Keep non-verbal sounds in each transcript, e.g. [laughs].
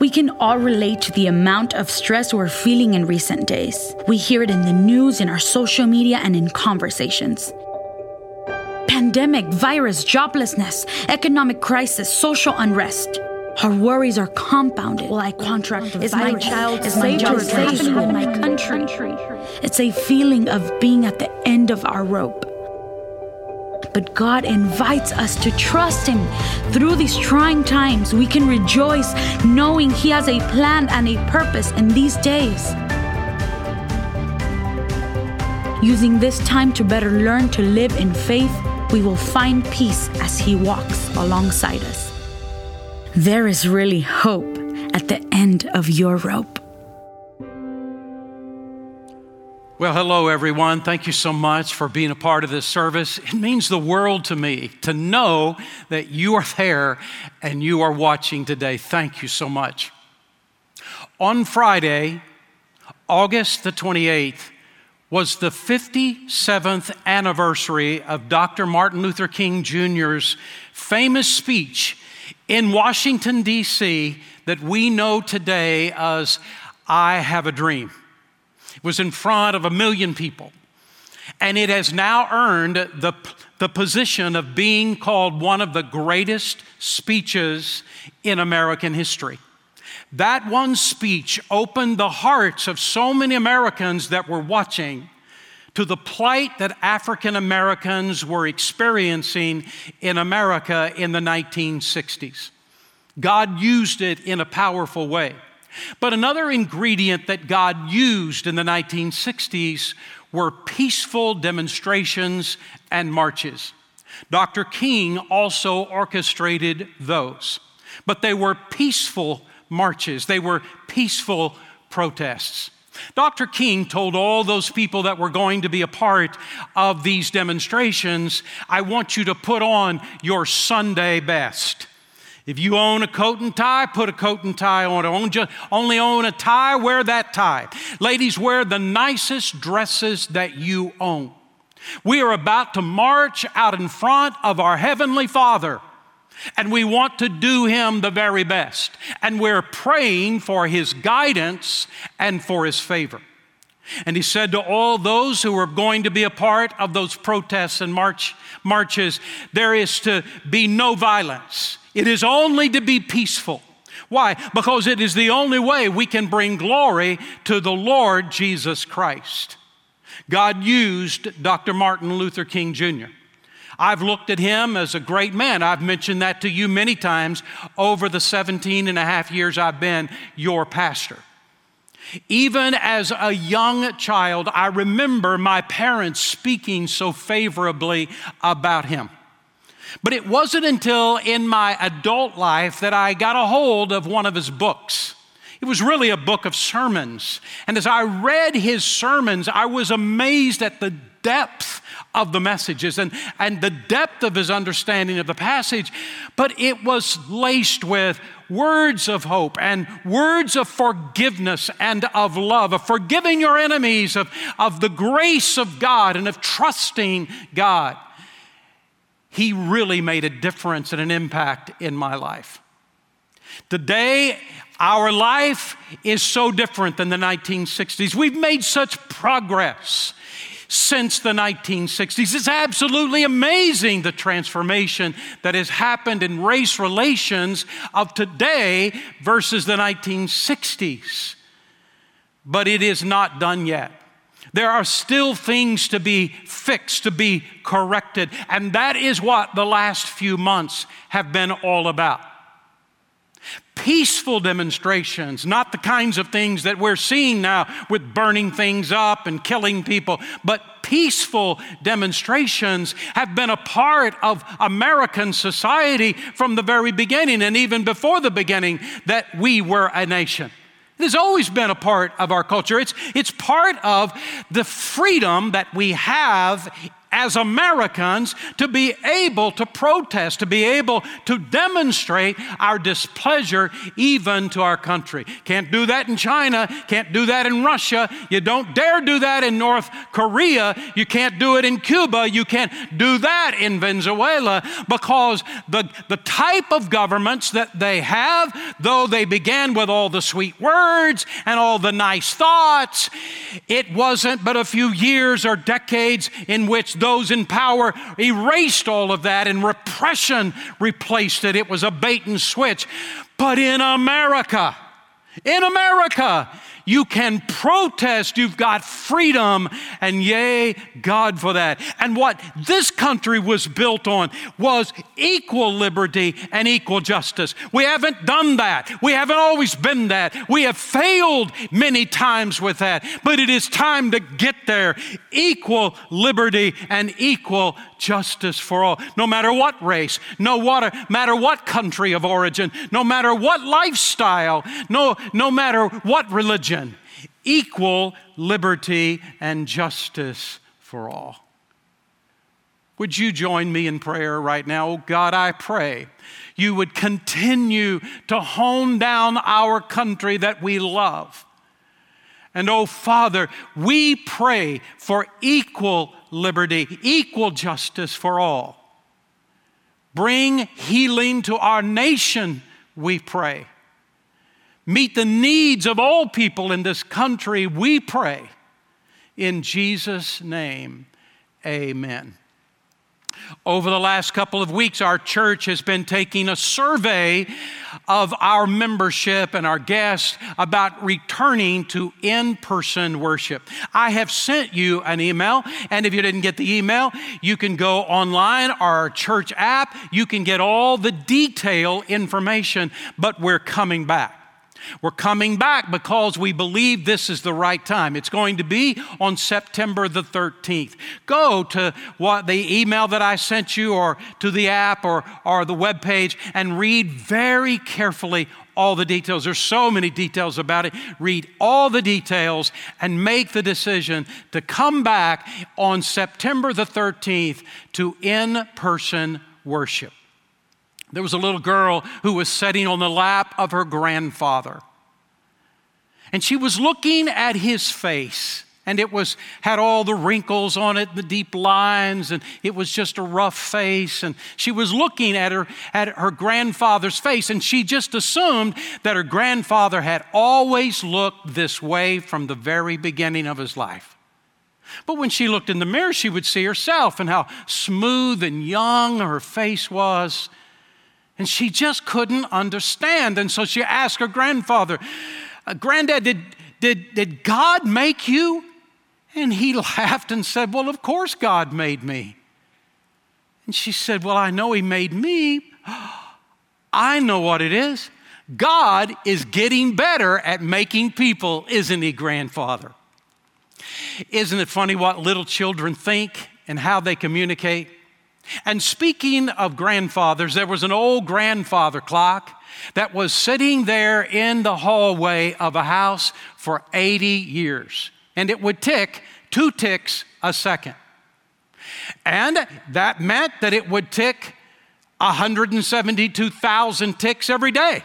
We can all relate to the amount of stress we're feeling in recent days. We hear it in the news, in our social media, and in conversations. Pandemic, virus, joblessness, economic crisis, social unrest. Our worries are compounded. Will I contract the Is virus? my child Is safe my safe safe in my country? It's a feeling of being at the end of our rope. But God invites us to trust Him. Through these trying times, we can rejoice knowing He has a plan and a purpose in these days. Using this time to better learn to live in faith, we will find peace as He walks alongside us. There is really hope at the end of your rope. Well, hello, everyone. Thank you so much for being a part of this service. It means the world to me to know that you are there and you are watching today. Thank you so much. On Friday, August the 28th, was the 57th anniversary of Dr. Martin Luther King Jr.'s famous speech in Washington, D.C., that we know today as I Have a Dream. It was in front of a million people. And it has now earned the, the position of being called one of the greatest speeches in American history. That one speech opened the hearts of so many Americans that were watching to the plight that African Americans were experiencing in America in the 1960s. God used it in a powerful way. But another ingredient that God used in the 1960s were peaceful demonstrations and marches. Dr. King also orchestrated those, but they were peaceful marches, they were peaceful protests. Dr. King told all those people that were going to be a part of these demonstrations, I want you to put on your Sunday best. If you own a coat and tie, put a coat and tie on. Only own a tie, wear that tie. Ladies, wear the nicest dresses that you own. We are about to march out in front of our Heavenly Father, and we want to do Him the very best. And we're praying for His guidance and for His favor. And he said to all those who were going to be a part of those protests and march, marches, there is to be no violence. It is only to be peaceful. Why? Because it is the only way we can bring glory to the Lord Jesus Christ. God used Dr. Martin Luther King Jr. I've looked at him as a great man. I've mentioned that to you many times over the 17 and a half years I've been your pastor. Even as a young child, I remember my parents speaking so favorably about him. But it wasn't until in my adult life that I got a hold of one of his books. It was really a book of sermons. And as I read his sermons, I was amazed at the depth of the messages and, and the depth of his understanding of the passage. But it was laced with words of hope and words of forgiveness and of love, of forgiving your enemies, of, of the grace of God and of trusting God he really made a difference and an impact in my life. Today, our life is so different than the 1960s. We've made such progress since the 1960s. It's absolutely amazing the transformation that has happened in race relations of today versus the 1960s. But it is not done yet. There are still things to be fixed, to be corrected. And that is what the last few months have been all about. Peaceful demonstrations, not the kinds of things that we're seeing now with burning things up and killing people, but peaceful demonstrations have been a part of American society from the very beginning and even before the beginning that we were a nation. It has always been a part of our culture. It's, it's part of the freedom that we have as Americans to be able to protest, to be able to demonstrate our displeasure even to our country. Can't do that in China, can't do that in Russia. You don't dare do that in North Korea. You can't do it in Cuba. You can't do that in Venezuela because the, the type of governments that they have, though they began with all the sweet words and all the nice thoughts, it wasn't but a few years or decades in which those in power erased all of that and repression replaced it. It was a bait and switch. But in America, in America, you can protest. You've got freedom. And yay, God for that. And what this country was built on was equal liberty and equal justice. We haven't done that. We haven't always been that. We have failed many times with that. But it is time to get there. Equal liberty and equal justice for all. No matter what race, no matter what country of origin, no matter what lifestyle, no, no matter what religion equal liberty and justice for all. Would you join me in prayer right now? Oh God, I pray you would continue to hone down our country that we love. And oh Father, we pray for equal liberty, equal justice for all. Bring healing to our nation, we pray meet the needs of all people in this country, we pray. In Jesus' name, amen. Over the last couple of weeks, our church has been taking a survey of our membership and our guests about returning to in person worship. I have sent you an email, and if you didn't get the email, you can go online, our church app, you can get all the detail information, but we're coming back. We're coming back because we believe this is the right time. It's going to be on September the 13th. Go to what the email that I sent you or to the app or, or the web page and read very carefully all the details. There's so many details about it. Read all the details and make the decision to come back on September the 13th to in person worship. There was a little girl who was sitting on the lap of her grandfather. And she was looking at his face, and it was had all the wrinkles on it, the deep lines, and it was just a rough face. And she was looking at her at her grandfather's face, and she just assumed that her grandfather had always looked this way from the very beginning of his life. But when she looked in the mirror, she would see herself and how smooth and young her face was. And she just couldn't understand. And so she asked her grandfather, uh, Granddad, did, did, did God make you? And he [laughs] laughed and said, Well, of course God made me. And she said, Well, I know He made me. [gasps] I know what it is. God is getting better at making people, isn't He, grandfather? Isn't it funny what little children think and how they communicate? And speaking of grandfathers, there was an old grandfather clock that was sitting there in the hallway of a house for 80 years. And it would tick two ticks a second. And that meant that it would tick 172,000 ticks every day.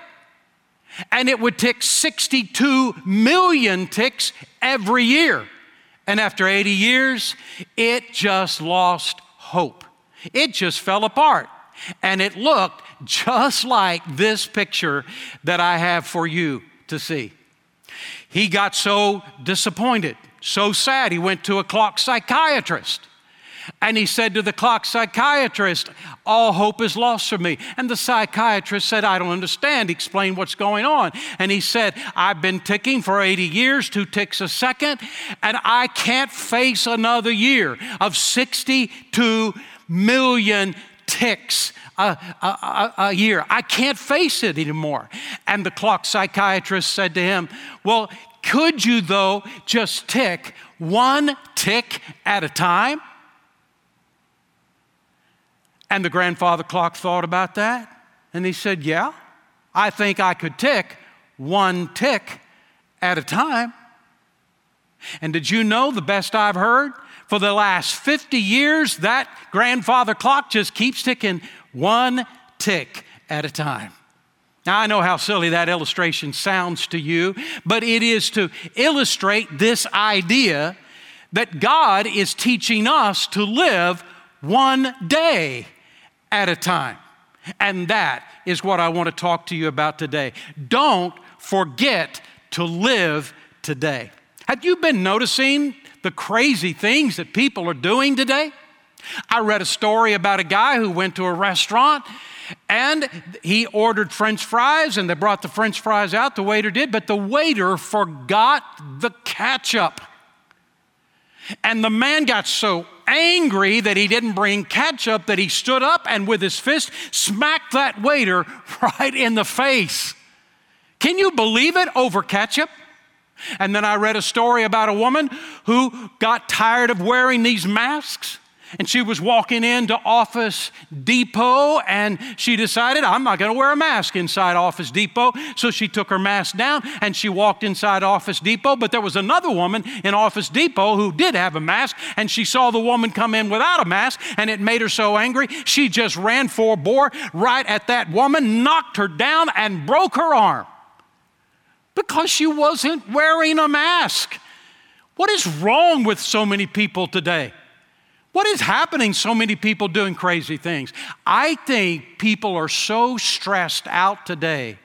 And it would tick 62 million ticks every year. And after 80 years, it just lost hope. It just fell apart. And it looked just like this picture that I have for you to see. He got so disappointed, so sad, he went to a clock psychiatrist. And he said to the clock psychiatrist, All hope is lost for me. And the psychiatrist said, I don't understand. Explain what's going on. And he said, I've been ticking for 80 years, two ticks a second, and I can't face another year of 62 million ticks a, a, a, year. I can't face it anymore. And the clock psychiatrist said to him, Well, could you, though, just tick one tick at a time? And the grandfather clock thought about that. And he said, Yeah, I think I could tick one tick at a time. And did you know the best I've heard? For the last 50 years, that grandfather clock just keeps ticking one tick at a time. Now, I know how silly that illustration sounds to you, but it is to illustrate this idea that God is teaching us to live one day at a time. And that is what I want to talk to you about today. Don't forget to live today. Have you been noticing the crazy things that people are doing today? I read a story about a guy who went to a restaurant and he ordered french fries and they brought the french fries out, the waiter did, but the waiter forgot the ketchup. And the man got so angry that he didn't bring ketchup that he stood up and with his fist smacked that waiter [laughs] right in the face. Can you believe it over ketchup? And then I read a story about a woman who got tired of wearing these masks and she was walking into Office Depot and she decided, I'm not going to wear a mask inside Office Depot. So she took her mask down and she walked inside Office Depot. But there was another woman in Office Depot who did have a mask and she saw the woman come in without a mask and it made her so angry. She just ran for bore right at that woman, knocked her down, and broke her arm because she wasn't wearing a mask. What is wrong with so many people today? What is happening? So many people doing crazy things. I think people are so stressed out today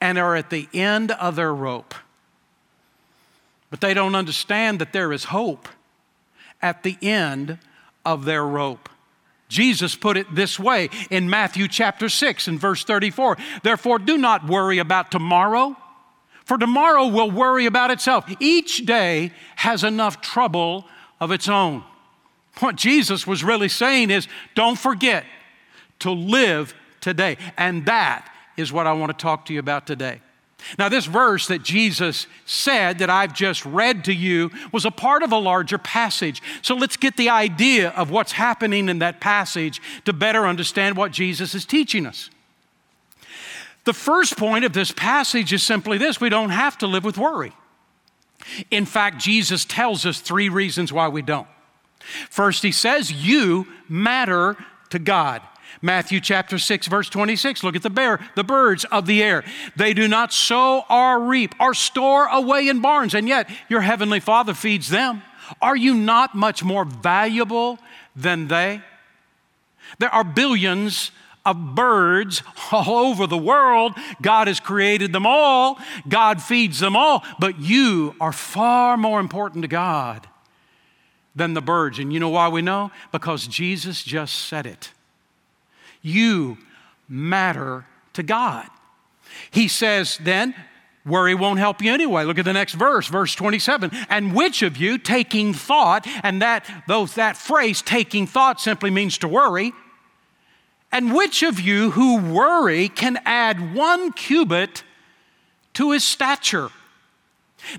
and are at the end of their rope. But they don't understand that there is hope at the end of their rope. Jesus put it this way in Matthew chapter 6 and verse 34 Therefore, do not worry about tomorrow, for tomorrow will worry about itself. Each day has enough trouble of its own. What Jesus was really saying is don't forget to live today. And that is what I want to talk to you about today. Now, this verse that Jesus said that I've just read to you was a part of a larger passage. So let's get the idea of what's happening in that passage to better understand what Jesus is teaching us. The first point of this passage is simply this we don't have to live with worry. In fact, Jesus tells us three reasons why we don't. First, he says, You matter to God. Matthew chapter 6, verse 26. Look at the bear, the birds of the air. They do not sow or reap or store away in barns, and yet your heavenly Father feeds them. Are you not much more valuable than they? There are billions of birds all over the world. God has created them all, God feeds them all, but you are far more important to God than the birds. And you know why we know? Because Jesus just said it. You matter to God. He says then, worry won't help you anyway. Look at the next verse, verse 27. And which of you taking thought, and that those that phrase taking thought simply means to worry. And which of you who worry can add one cubit to his stature?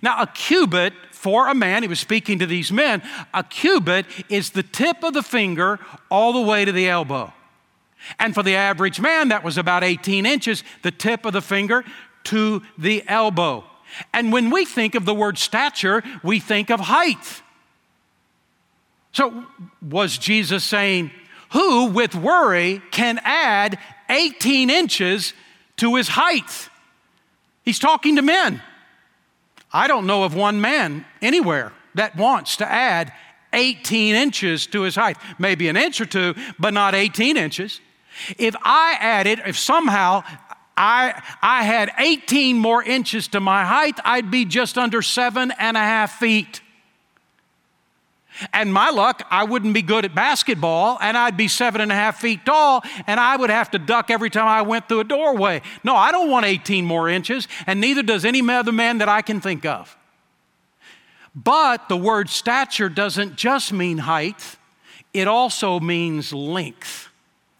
Now, a cubit for a man, he was speaking to these men, a cubit is the tip of the finger all the way to the elbow. And for the average man, that was about 18 inches, the tip of the finger to the elbow. And when we think of the word stature, we think of height. So, was Jesus saying, Who with worry can add 18 inches to his height? He's talking to men. I don't know of one man anywhere that wants to add 18 inches to his height. Maybe an inch or two, but not 18 inches. If I added, if somehow I, I had 18 more inches to my height, I'd be just under seven and a half feet. And my luck, I wouldn't be good at basketball, and I'd be seven and a half feet tall, and I would have to duck every time I went through a doorway. No, I don't want 18 more inches, and neither does any other man that I can think of. But the word stature doesn't just mean height, it also means length.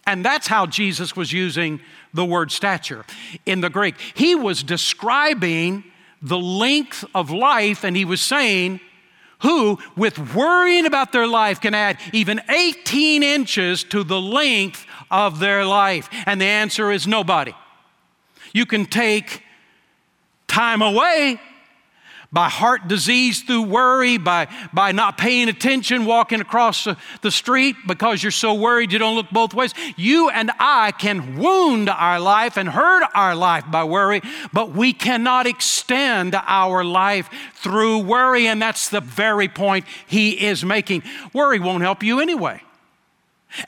And that's how Jesus was using the word stature in the Greek. He was describing the length of life, and he was saying, who, with worrying about their life, can add even 18 inches to the length of their life? And the answer is nobody. You can take time away, by heart disease through worry, by, by not paying attention, walking across the, the street because you're so worried you don't look both ways. You and I can wound our life and hurt our life by worry, but we cannot extend our life through worry. And that's the very point he is making. Worry won't help you anyway.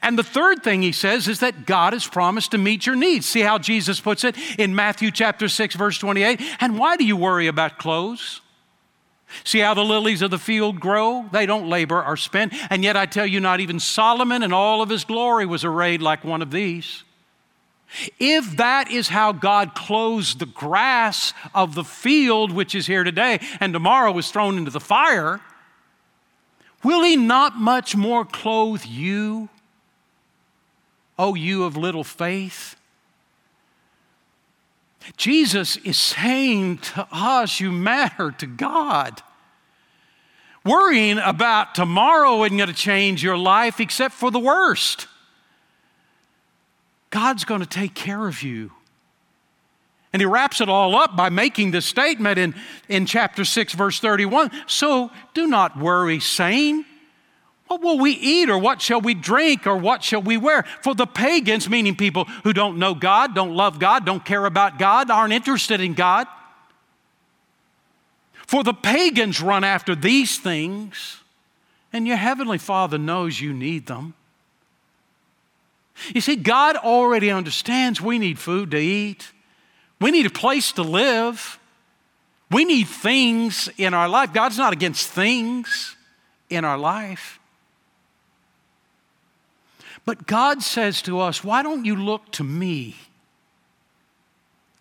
And the third thing he says is that God has promised to meet your needs. See how Jesus puts it in Matthew chapter 6 verse 28? And why do you worry about clothes? See how the lilies of the field grow? They don't labor or spin. And yet I tell you, not even Solomon in all of his glory was arrayed like one of these. If that is how God clothes the grass of the field, which is here today and tomorrow is thrown into the fire, will He not much more clothe you, O you of little faith? Jesus is saying to us, You matter to God. Worrying about tomorrow isn't going to change your life except for the worst. God's going to take care of you. And he wraps it all up by making this statement in, in chapter 6, verse 31. So do not worry, saying, what will we eat, or what shall we drink, or what shall we wear? For the pagans, meaning people who don't know God, don't love God, don't care about God, aren't interested in God. For the pagans run after these things, and your heavenly Father knows you need them. You see, God already understands we need food to eat, we need a place to live, we need things in our life. God's not against things in our life. But God says to us, Why don't you look to me?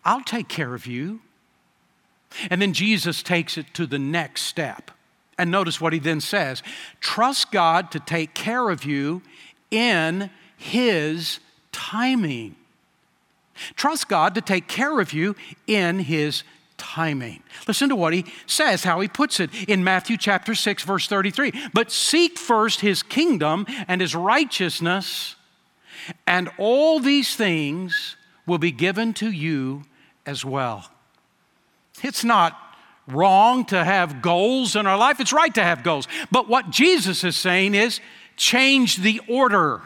I'll take care of you. And then Jesus takes it to the next step. And notice what he then says trust God to take care of you in his timing. Trust God to take care of you in his timing. Listen to what he says, how he puts it in Matthew chapter 6 verse 33. But seek first his kingdom and his righteousness, and all these things will be given to you as well. It's not wrong to have goals in our life. It's right to have goals. But what Jesus is saying is change the order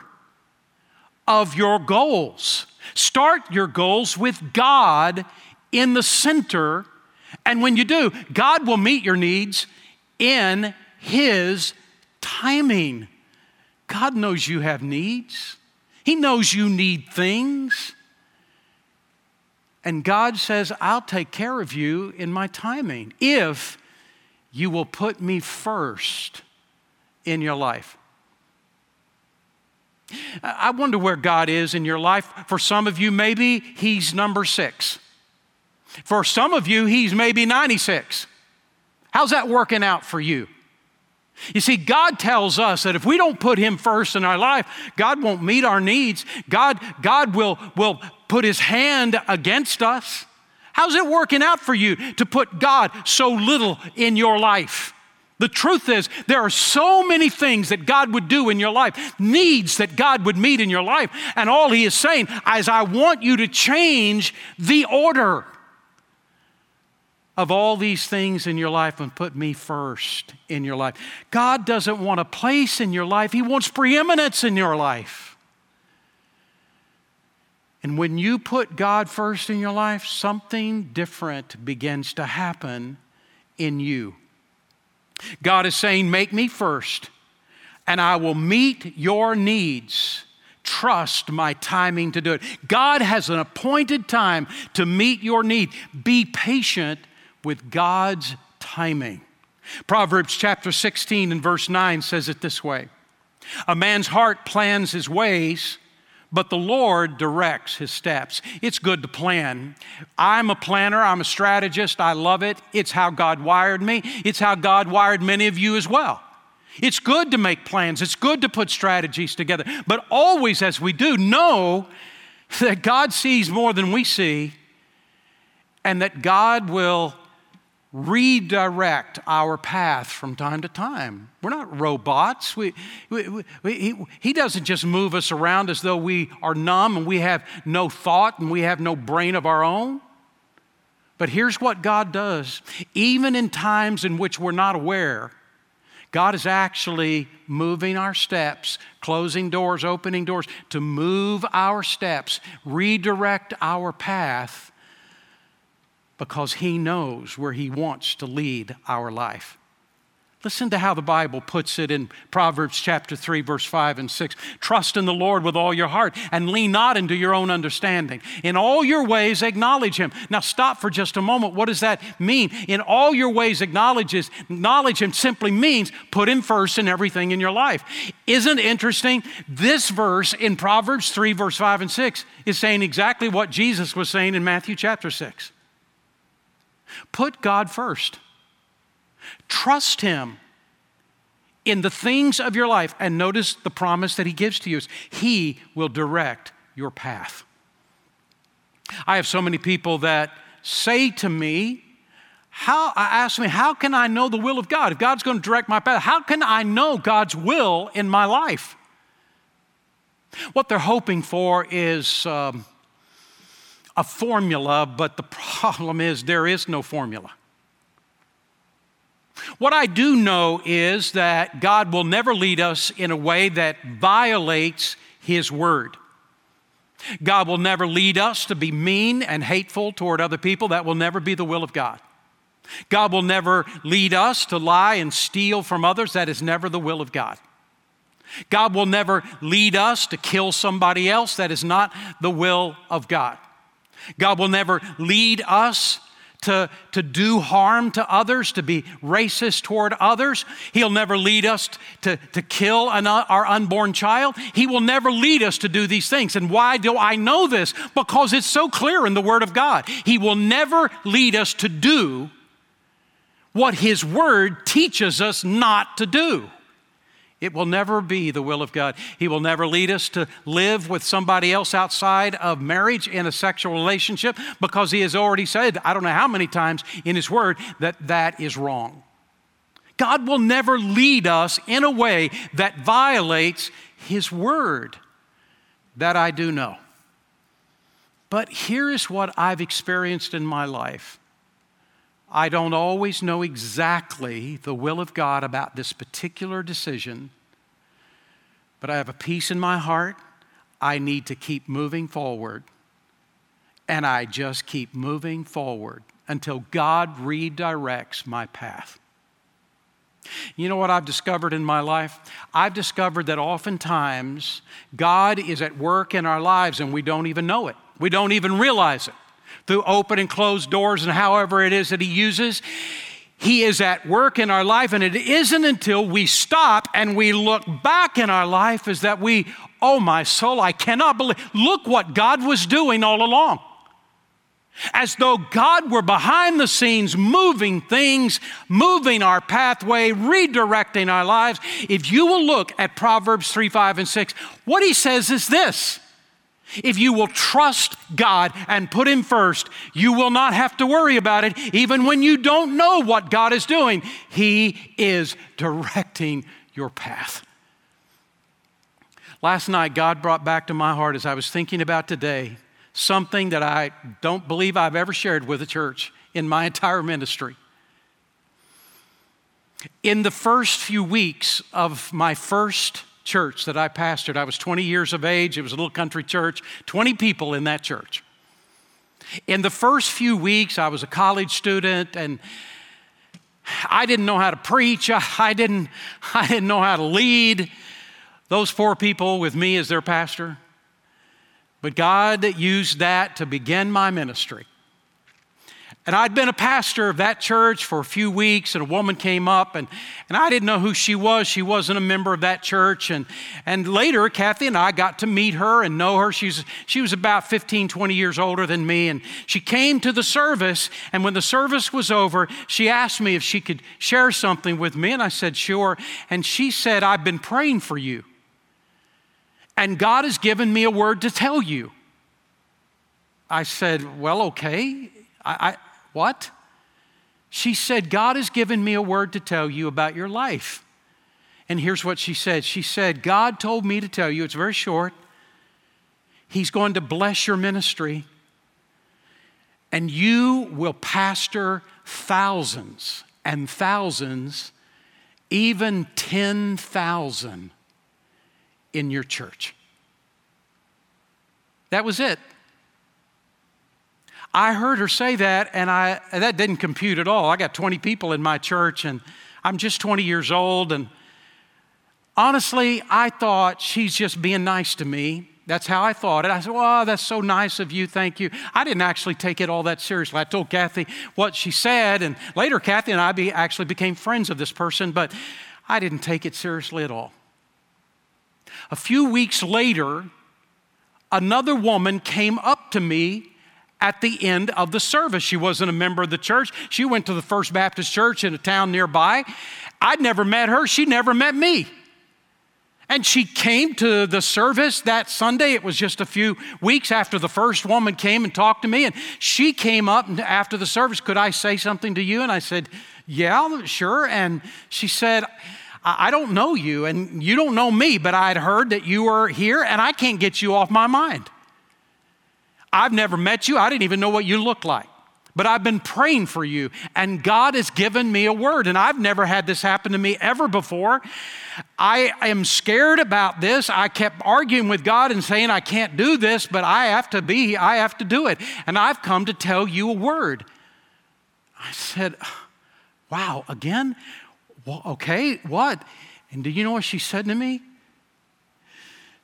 of your goals. Start your goals with God in the center. And when you do, God will meet your needs in His timing. God knows you have needs, He knows you need things. And God says, I'll take care of you in my timing if you will put me first in your life. I wonder where God is in your life. For some of you, maybe He's number six. For some of you, he's maybe 96. How's that working out for you? You see, God tells us that if we don't put Him first in our life, God won't meet our needs. God, God will, will put His hand against us. How's it working out for you to put God so little in your life? The truth is, there are so many things that God would do in your life, needs that God would meet in your life. And all He is saying is, I want you to change the order of all these things in your life and put me first in your life. God doesn't want a place in your life, He wants preeminence in your life. And when you put God first in your life, something different begins to happen in you. God is saying, Make me first, and I will meet your needs. Trust my timing to do it. God has an appointed time to meet your need. Be patient with God's timing. Proverbs chapter 16 and verse 9 says it this way A man's heart plans his ways, but the Lord directs his steps. It's good to plan. I'm a planner, I'm a strategist, I love it. It's how God wired me, it's how God wired many of you as well. It's good to make plans, it's good to put strategies together, but always as we do, know that God sees more than we see and that God will redirect our path from time to time. We're not robots. We, we, we, he, he doesn't just move us around as though we are numb and we have no thought and we have no brain of our own. But here's what God does even in times in which we're not aware, God is actually moving our steps, closing doors, opening doors, to move our steps, redirect our path, because He knows where He wants to lead our life. Listen to how the Bible puts it in Proverbs chapter 3, verse 5 and 6. Trust in the Lord with all your heart and lean not into your own understanding. In all your ways, acknowledge Him. Now, stop for just a moment. What does that mean? In all your ways, acknowledges, acknowledge Him simply means put Him first in everything in your life. Isn't it interesting? This verse in Proverbs 3, verse 5 and 6 is saying exactly what Jesus was saying in Matthew chapter 6. Put God first. Trust Him in the things of your life. And notice the promise that He gives to you is He will direct your path. I have so many people that say to me, how, I ask me, how can I know the will of God? If God's going to direct my path, how can I know God's will in my life? What they're hoping for is um, a formula, but the problem is there is no formula. What I do know is that God will never lead us in a way that violates His word. God will never lead us to be mean and hateful toward other people. That will never be the will of God. God will never lead us to lie and steal from others. That is never the will of God. God will never lead us to kill somebody else. That is not the will of God. God will never lead us to, to do harm to others, to be racist toward others. He'll never lead us to, to kill an, uh, our unborn child. He will never lead us to do these things. And why do I know this? Because it's so clear in the Word of God. He will never lead us to do what His Word teaches us not to do. It will never be the will of God. He will never lead us to live with somebody else outside of marriage in a sexual relationship because He has already said, I don't know how many times in His Word, that that is wrong. God will never lead us in a way that violates His Word. That I do know. But here is what I've experienced in my life. I don't always know exactly the will of God about this particular decision, but I have a peace in my heart. I need to keep moving forward. And I just keep moving forward until God redirects my path. You know what I've discovered in my life? I've discovered that oftentimes God is at work in our lives and we don't even know it. We don't even realize it through open and closed doors and however it is that He uses. He is at work in our life, and it isn't until we stop and we look back in our life is that we, oh my soul, I cannot believe, look what God was doing all along. As though God were behind the scenes moving things, moving our pathway, redirecting our lives. If you will look at Proverbs 3, 5, and 6, what he says is this if you will trust God and put Him first, you will not have to worry about it, even when you don't know what God is doing. He is directing your path. Last night, God brought back to my heart as I was thinking about today something that I don't believe I've ever shared with a church in my entire ministry. In the first few weeks of my first church that I pastored. I was 20 years of age. It was a little country church, 20 people in that church. In the first few weeks, I was a college student and I didn't know how to preach. I didn't, [laughs] I didn't know how to lead. Those four people with me as their pastor. But God used that to begin my ministry. And I'd been a pastor of that church for a few weeks, and a woman came up, and, and I didn't know who she was. She wasn't a member of that church. And, and later, Kathy and I got to meet her and know her. She's, she was about 15, 20 years older than me. And she came to the service, and when the service was over, she asked me if she could share something with me. And I said, sure. And she said, I've been praying for you, and God has given me a word to tell you. I said, Well, okay. I, what? She said, God has given me a word to tell you about your life. And here's what she said She said, God told me to tell you, it's very short, He's going to bless your ministry. and you will pastor thousands and thousands, even 10,000 in your church. That was it. I heard her say that, and I, that didn't compute at all. I got 20 people in my church, and I'm just 20 years old. And honestly, I thought she's just being nice to me. That's how I thought it. I said, Well, that's so nice of you. Thank you. I didn't actually take it all that seriously. I told Kathy what she said, and later Kathy and I be, actually became friends of this person, but I didn't take it seriously at all. A few weeks later, another woman came up to me at the end of the service. She wasn't a member of the church. She went to the First Baptist Church in a town nearby. I'd never met her, she never met me. And she came to the service that Sunday. It was just a few weeks after the first woman came and talked to me. And she came up after the service, Could I say something to you? And I said, Yeah, sure. And she said, I don't know you and you don't know me, but I'd heard that you were here and I can't get you off my mind. I've never met you. I didn't even know what you looked like. But I've been praying for you, and God has given me a word, and I've never had this happen to me ever before. I am scared about this. I kept arguing with God and saying, I can't do this, but I have to be, I have to do it. And I've come to tell you a word. I said, Wow, again? Well, okay, what? And do you know what she said to me?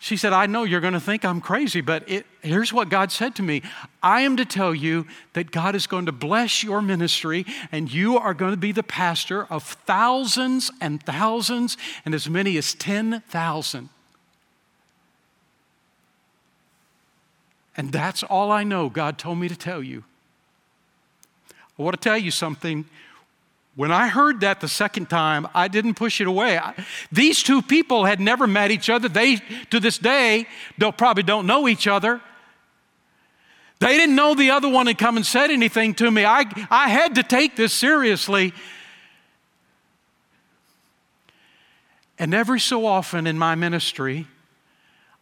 She said, I know you're going to think I'm crazy, but it, here's what God said to me I am to tell you that God is going to bless your ministry, and you are going to be the pastor of thousands and thousands, and as many as 10,000. And that's all I know God told me to tell you. I want to tell you something. When I heard that the second time, I didn't push it away. I, these two people had never met each other. They, to this day, don't, probably don't know each other. They didn't know the other one had come and said anything to me. I, I had to take this seriously. And every so often in my ministry,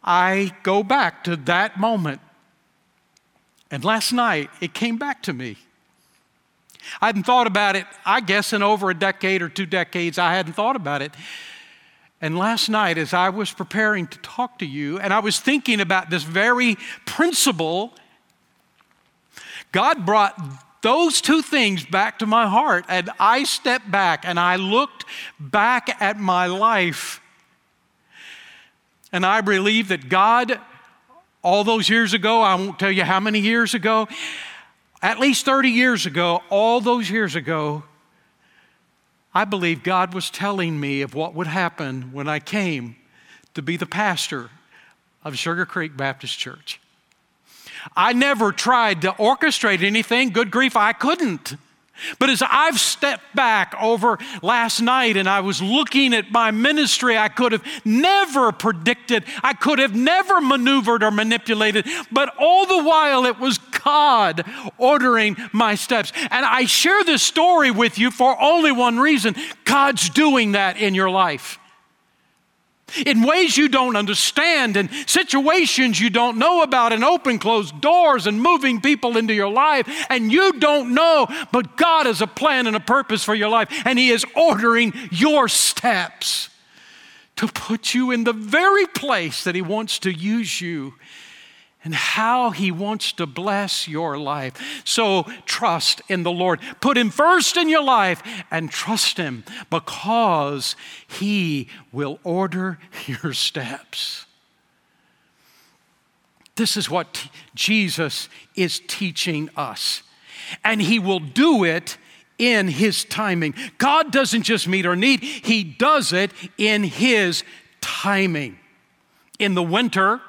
I go back to that moment. And last night, it came back to me. I hadn't thought about it, I guess, in over a decade or two decades. I hadn't thought about it. And last night, as I was preparing to talk to you, and I was thinking about this very principle, God brought those two things back to my heart. And I stepped back and I looked back at my life. And I believe that God, all those years ago, I won't tell you how many years ago, at least 30 years ago, all those years ago, I believe God was telling me of what would happen when I came to be the pastor of Sugar Creek Baptist Church. I never tried to orchestrate anything. Good grief, I couldn't. But as I've stepped back over last night and I was looking at my ministry, I could have never predicted, I could have never maneuvered or manipulated, but all the while it was God ordering my steps. And I share this story with you for only one reason God's doing that in your life in ways you don't understand and situations you don't know about and open closed doors and moving people into your life and you don't know but God has a plan and a purpose for your life and he is ordering your steps to put you in the very place that he wants to use you and how He wants to bless your life. So trust in the Lord. Put Him first in your life and trust Him because He will order [laughs] your steps. This is what t- Jesus is teaching us, and He will do it in His timing. God doesn't just meet our need, He does it in His timing. In the winter,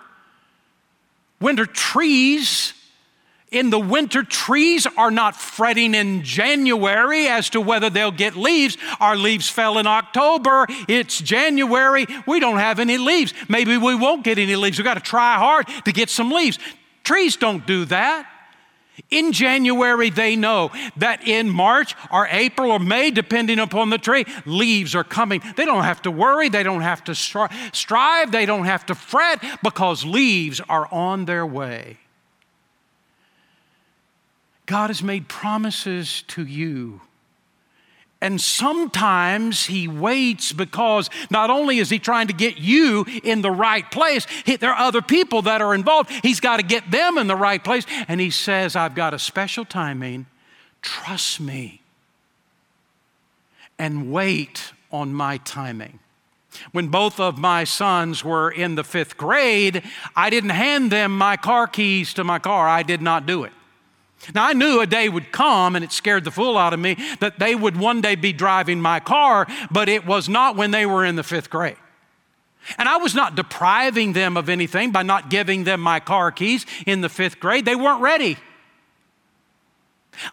Winter trees, in the winter, trees are not fretting in January as to whether they'll get leaves. Our leaves fell in October. It's January. We don't have any leaves. Maybe we won't get any leaves. We've got to try hard to get some leaves. Trees don't do that. In January, they know that in March or April or May, depending upon the tree, leaves are coming. They don't have to worry, they don't have to strive, they don't have to fret because leaves are on their way. God has made promises to you. And sometimes he waits because not only is he trying to get you in the right place, there are other people that are involved. He's got to get them in the right place. And he says, I've got a special timing. Trust me and wait on my timing. When both of my sons were in the fifth grade, I didn't hand them my car keys to my car. I did not do it. Now, I knew a day would come, and it scared the fool out of me, that they would one day be driving my car, but it was not when they were in the fifth grade. And I was not depriving them of anything by not giving them my car keys in the fifth grade. They weren't ready.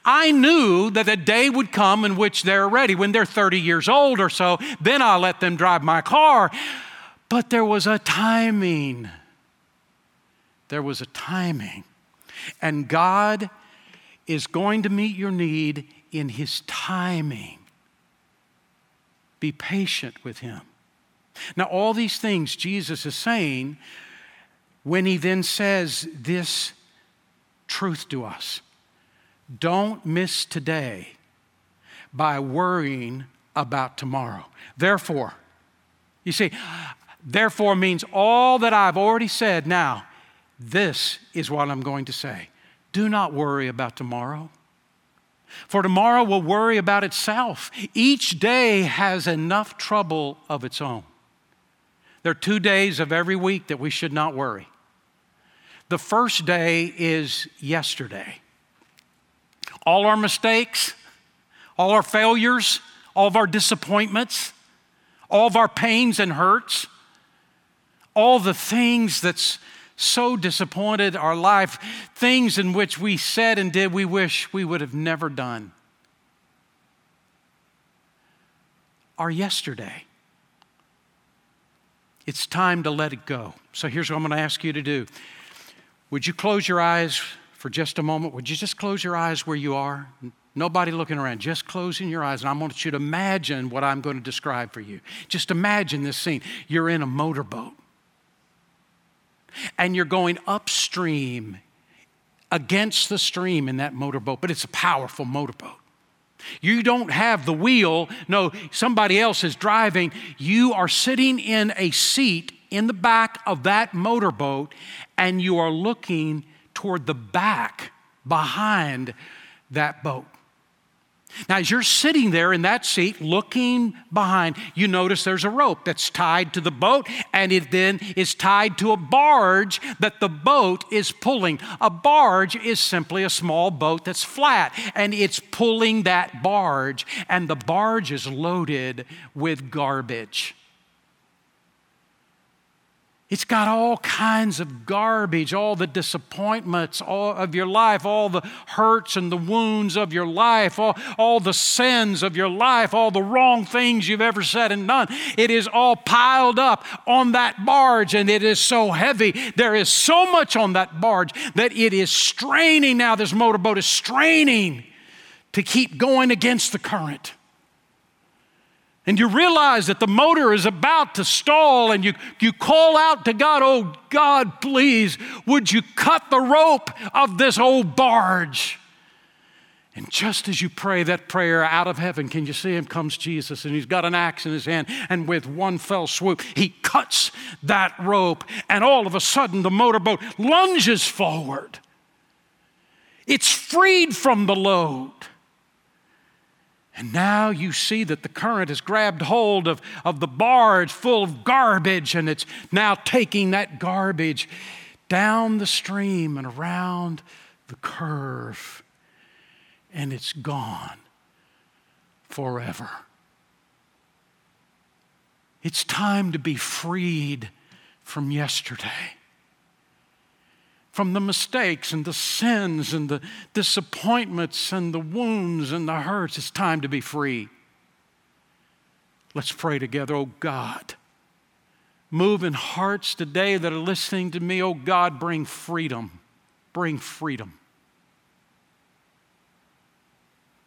I knew that a day would come in which they're ready. When they're 30 years old or so, then I'll let them drive my car. But there was a timing. There was a timing. And God is going to meet your need in His timing. Be patient with Him. Now, all these things Jesus is saying when He then says this truth to us don't miss today by worrying about tomorrow. Therefore, you see, therefore means all that I've already said now. This is what I'm going to say. Do not worry about tomorrow. For tomorrow will worry about itself. Each day has enough trouble of its own. There are two days of every week that we should not worry. The first day is yesterday. All our mistakes, all our failures, all of our disappointments, all of our pains and hurts, all the things that's so disappointed our life, things in which we said and did we wish we would have never done. Our yesterday. It's time to let it go. So here's what I'm going to ask you to do. Would you close your eyes for just a moment? Would you just close your eyes where you are? Nobody looking around, just closing your eyes. And I want you to imagine what I'm going to describe for you. Just imagine this scene. You're in a motorboat and you're going upstream against the stream in that motorboat, but it's a powerful motorboat. You don't have the wheel, no, somebody else is driving. You are sitting in a seat in the back of that motorboat, and you are looking toward the back behind that boat. Now, as you're sitting there in that seat looking behind, you notice there's a rope that's tied to the boat, and it then is tied to a barge that the boat is pulling. A barge is simply a small boat that's flat, and it's pulling that barge, and the barge is loaded with garbage. It's got all kinds of garbage, all the disappointments all of your life, all the hurts and the wounds of your life, all, all the sins of your life, all the wrong things you've ever said and done. It is all piled up on that barge, and it is so heavy. There is so much on that barge that it is straining now. This motorboat is straining to keep going against the current and you realize that the motor is about to stall, and you, you call out to God, Oh God, please, would you cut the rope of this old barge? And just as you pray that prayer out of heaven, can you see him? Comes Jesus, and he's got an axe in his hand, and with one fell swoop, he cuts that rope, and all of a sudden the motorboat lunges forward. It's freed from the load. And now you see that the current has grabbed hold of, of the barge full of garbage, and it's now taking that garbage down the stream and around the curve, and it's gone forever. It's time to be freed from yesterday from the mistakes and the sins and the disappointments and the wounds and the hurts. It's time to be free. Let's pray together. Oh God, move in hearts today that are listening to me. Oh God, bring freedom. Bring freedom.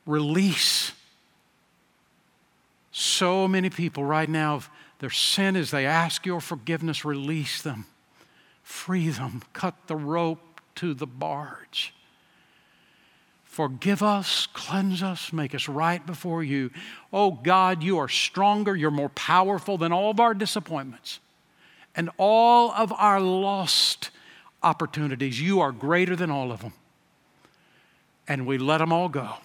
Release. So many people right now, their sin as they ask your forgiveness, release them free them, cut the rope to the barge. Forgive us, cleanse us, make us right before you. Oh God, you are stronger, you're more powerful than all of our disappointments and all of our lost opportunities. You are greater than all of them. And we let them all go.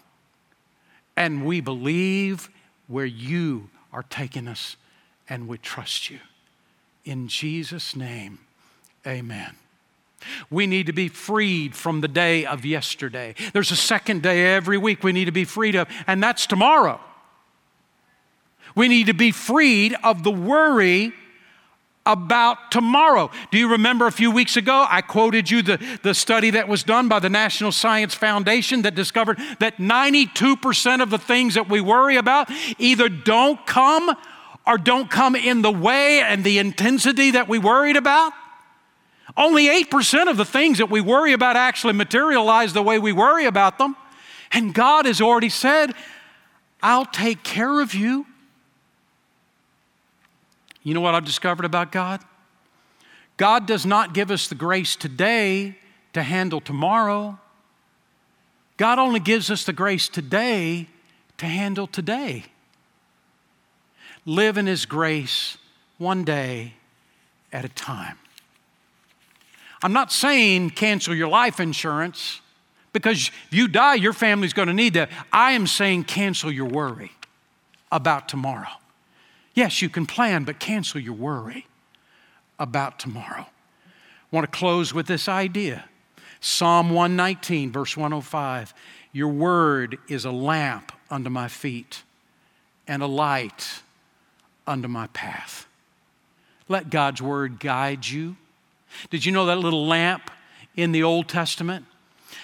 And we believe where you are taking us, and we trust you. In Jesus' name, amen. We need to be freed from the day of yesterday. There's a second day every week we need to be freed of, and that's tomorrow. We need to be freed of the worry about tomorrow. Do you remember a few weeks ago? I quoted you the, the study that was done by the National Science Foundation that discovered that 92% of the things that we worry about either don't come or don't come in the way and the intensity that we worried about. Only 8% of the things that we worry about actually materialize the way we worry about them. And God has already said, I'll take care of you. You know what I've discovered about God? God does not give us the grace today to handle tomorrow. God only gives us the grace today to handle today. Live in His grace one day at a time. I'm not saying cancel your life insurance because if you die, your family's going to need that. I am saying cancel your worry about tomorrow. Yes, you can plan, but cancel your worry about tomorrow. I want to close with this idea Psalm 119, verse 105 Your word is a lamp unto my feet and a light unto my path. Let God's word guide you. Did you know that little lamp in the Old Testament?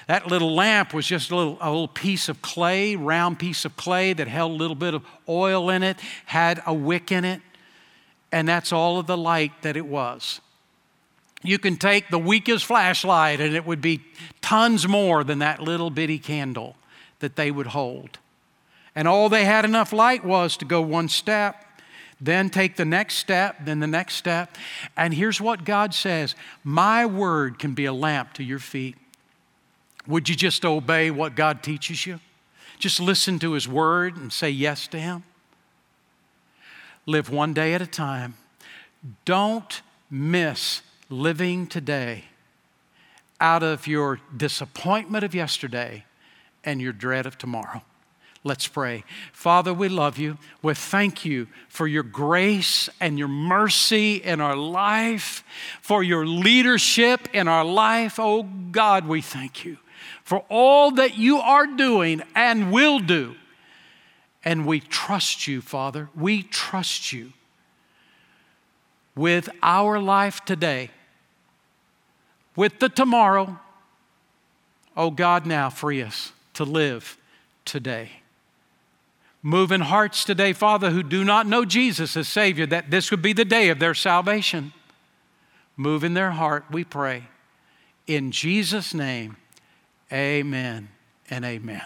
That little lamp was just a little, a little piece of clay, round piece of clay that held a little bit of oil in it, had a wick in it, and that's all of the light that it was. You can take the weakest flashlight, and it would be tons more than that little bitty candle that they would hold. And all they had enough light was to go one step, then take the next step, then the next step. And here's what God says My word can be a lamp to your feet. Would you just obey what God teaches you? Just listen to His word and say yes to Him? Live one day at a time. Don't miss living today out of your disappointment of yesterday and your dread of tomorrow. Let's pray. Father, we love you. We thank you for your grace and your mercy in our life, for your leadership in our life. Oh God, we thank you for all that you are doing and will do. And we trust you, Father. We trust you with our life today, with the tomorrow. Oh God, now free us to live today. Move in hearts today, Father, who do not know Jesus as Savior, that this would be the day of their salvation. Move in their heart, we pray. In Jesus' name, amen and amen.